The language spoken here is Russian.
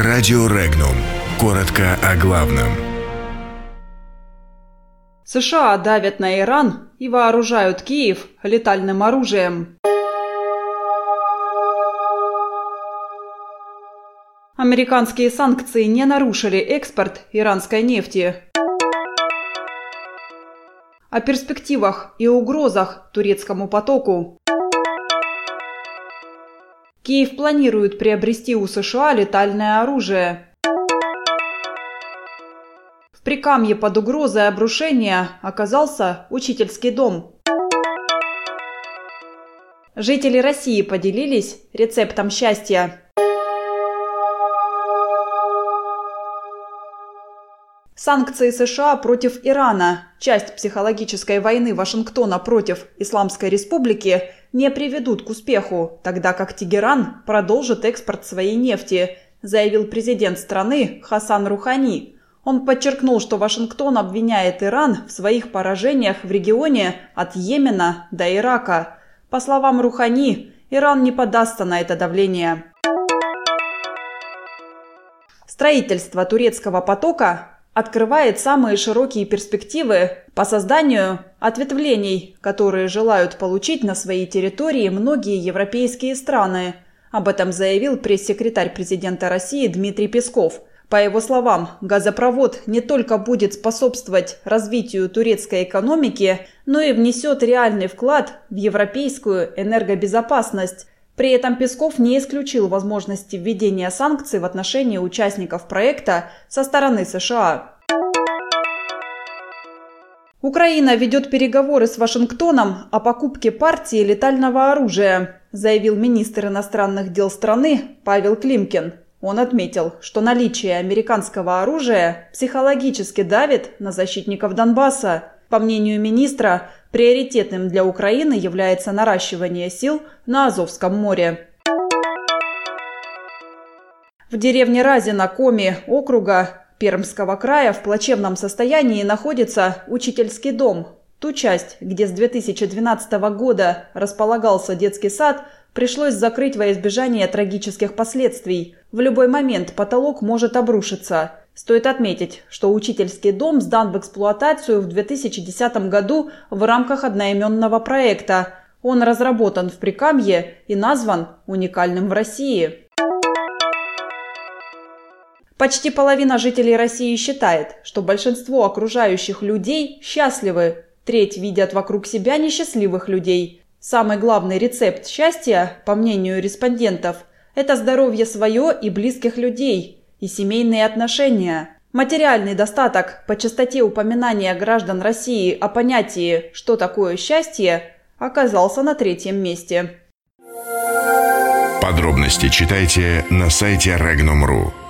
Радио Регнум. Коротко о главном. США давят на Иран и вооружают Киев летальным оружием. Американские санкции не нарушили экспорт иранской нефти. О перспективах и угрозах турецкому потоку. Киев планирует приобрести у США летальное оружие. В Прикамье под угрозой обрушения оказался учительский дом. Жители России поделились рецептом счастья. Санкции США против Ирана, часть психологической войны Вашингтона против Исламской Республики, не приведут к успеху, тогда как Тегеран продолжит экспорт своей нефти, заявил президент страны Хасан Рухани. Он подчеркнул, что Вашингтон обвиняет Иран в своих поражениях в регионе от Йемена до Ирака. По словам Рухани, Иран не подастся на это давление. Строительство турецкого потока открывает самые широкие перспективы по созданию ответвлений, которые желают получить на своей территории многие европейские страны. Об этом заявил пресс-секретарь президента России Дмитрий Песков. По его словам, газопровод не только будет способствовать развитию турецкой экономики, но и внесет реальный вклад в европейскую энергобезопасность. При этом Песков не исключил возможности введения санкций в отношении участников проекта со стороны США. Украина ведет переговоры с Вашингтоном о покупке партии летального оружия, заявил министр иностранных дел страны Павел Климкин. Он отметил, что наличие американского оружия психологически давит на защитников Донбасса. По мнению министра, приоритетным для Украины является наращивание сил на Азовском море. В деревне Разина Коми округа Пермского края в плачевном состоянии находится учительский дом. Ту часть, где с 2012 года располагался детский сад, пришлось закрыть во избежание трагических последствий. В любой момент потолок может обрушиться. Стоит отметить, что учительский дом сдан в эксплуатацию в 2010 году в рамках одноименного проекта. Он разработан в Прикамье и назван уникальным в России. Почти половина жителей России считает, что большинство окружающих людей счастливы. Треть видят вокруг себя несчастливых людей. Самый главный рецепт счастья, по мнению респондентов, это здоровье свое и близких людей и семейные отношения. Материальный достаток по частоте упоминания граждан России о понятии «что такое счастье» оказался на третьем месте. Подробности читайте на сайте Regnum.ru.